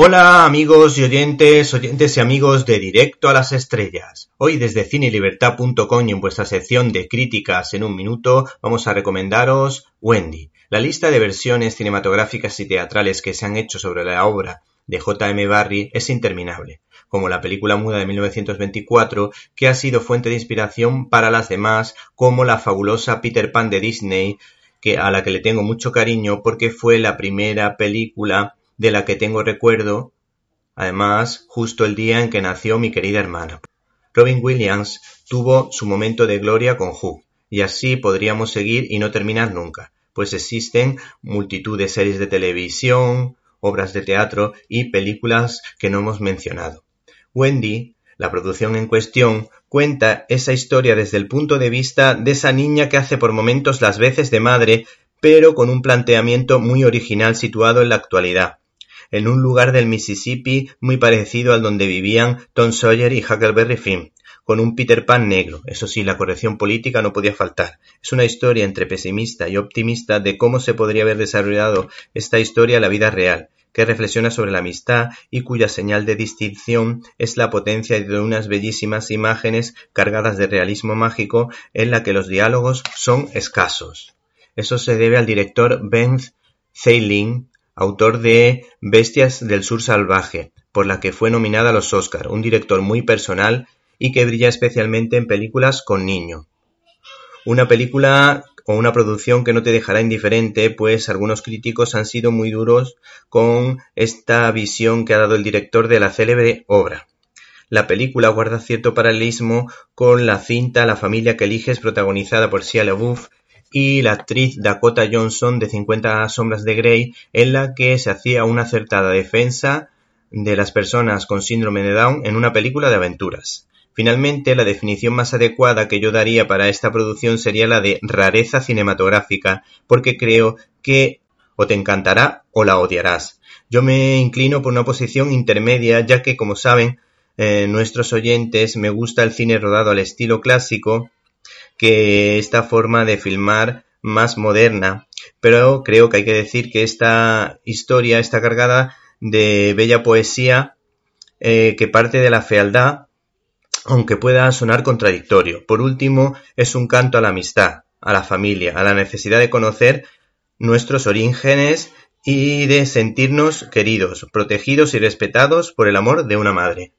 Hola amigos y oyentes, oyentes y amigos de Directo a las Estrellas. Hoy desde cinelibertad.com y en vuestra sección de críticas en un minuto vamos a recomendaros Wendy, la lista de versiones cinematográficas y teatrales que se han hecho sobre la obra de J.M. Barrie es interminable, como la película muda de 1924 que ha sido fuente de inspiración para las demás, como la fabulosa Peter Pan de Disney, que a la que le tengo mucho cariño porque fue la primera película de la que tengo recuerdo, además, justo el día en que nació mi querida hermana. Robin Williams tuvo su momento de gloria con Who, y así podríamos seguir y no terminar nunca, pues existen multitud de series de televisión, obras de teatro y películas que no hemos mencionado. Wendy, la producción en cuestión, cuenta esa historia desde el punto de vista de esa niña que hace por momentos las veces de madre, pero con un planteamiento muy original situado en la actualidad, en un lugar del Mississippi muy parecido al donde vivían Tom Sawyer y Huckleberry Finn, con un Peter Pan negro. Eso sí, la corrección política no podía faltar. Es una historia entre pesimista y optimista de cómo se podría haber desarrollado esta historia en la vida real, que reflexiona sobre la amistad y cuya señal de distinción es la potencia de unas bellísimas imágenes cargadas de realismo mágico en la que los diálogos son escasos. Eso se debe al director Ben Zeiling, autor de Bestias del sur salvaje, por la que fue nominada a los Oscar, un director muy personal y que brilla especialmente en películas con niño. Una película o una producción que no te dejará indiferente, pues algunos críticos han sido muy duros con esta visión que ha dado el director de la célebre obra. La película guarda cierto paralelismo con la cinta La familia que eliges protagonizada por Shia LaBeouf y la actriz Dakota Johnson de 50 sombras de Grey, en la que se hacía una acertada defensa de las personas con síndrome de Down en una película de aventuras. Finalmente, la definición más adecuada que yo daría para esta producción sería la de rareza cinematográfica, porque creo que o te encantará o la odiarás. Yo me inclino por una posición intermedia, ya que, como saben, eh, nuestros oyentes me gusta el cine rodado al estilo clásico, que esta forma de filmar más moderna, pero creo que hay que decir que esta historia está cargada de bella poesía eh, que parte de la fealdad, aunque pueda sonar contradictorio. Por último, es un canto a la amistad, a la familia, a la necesidad de conocer nuestros orígenes y de sentirnos queridos, protegidos y respetados por el amor de una madre.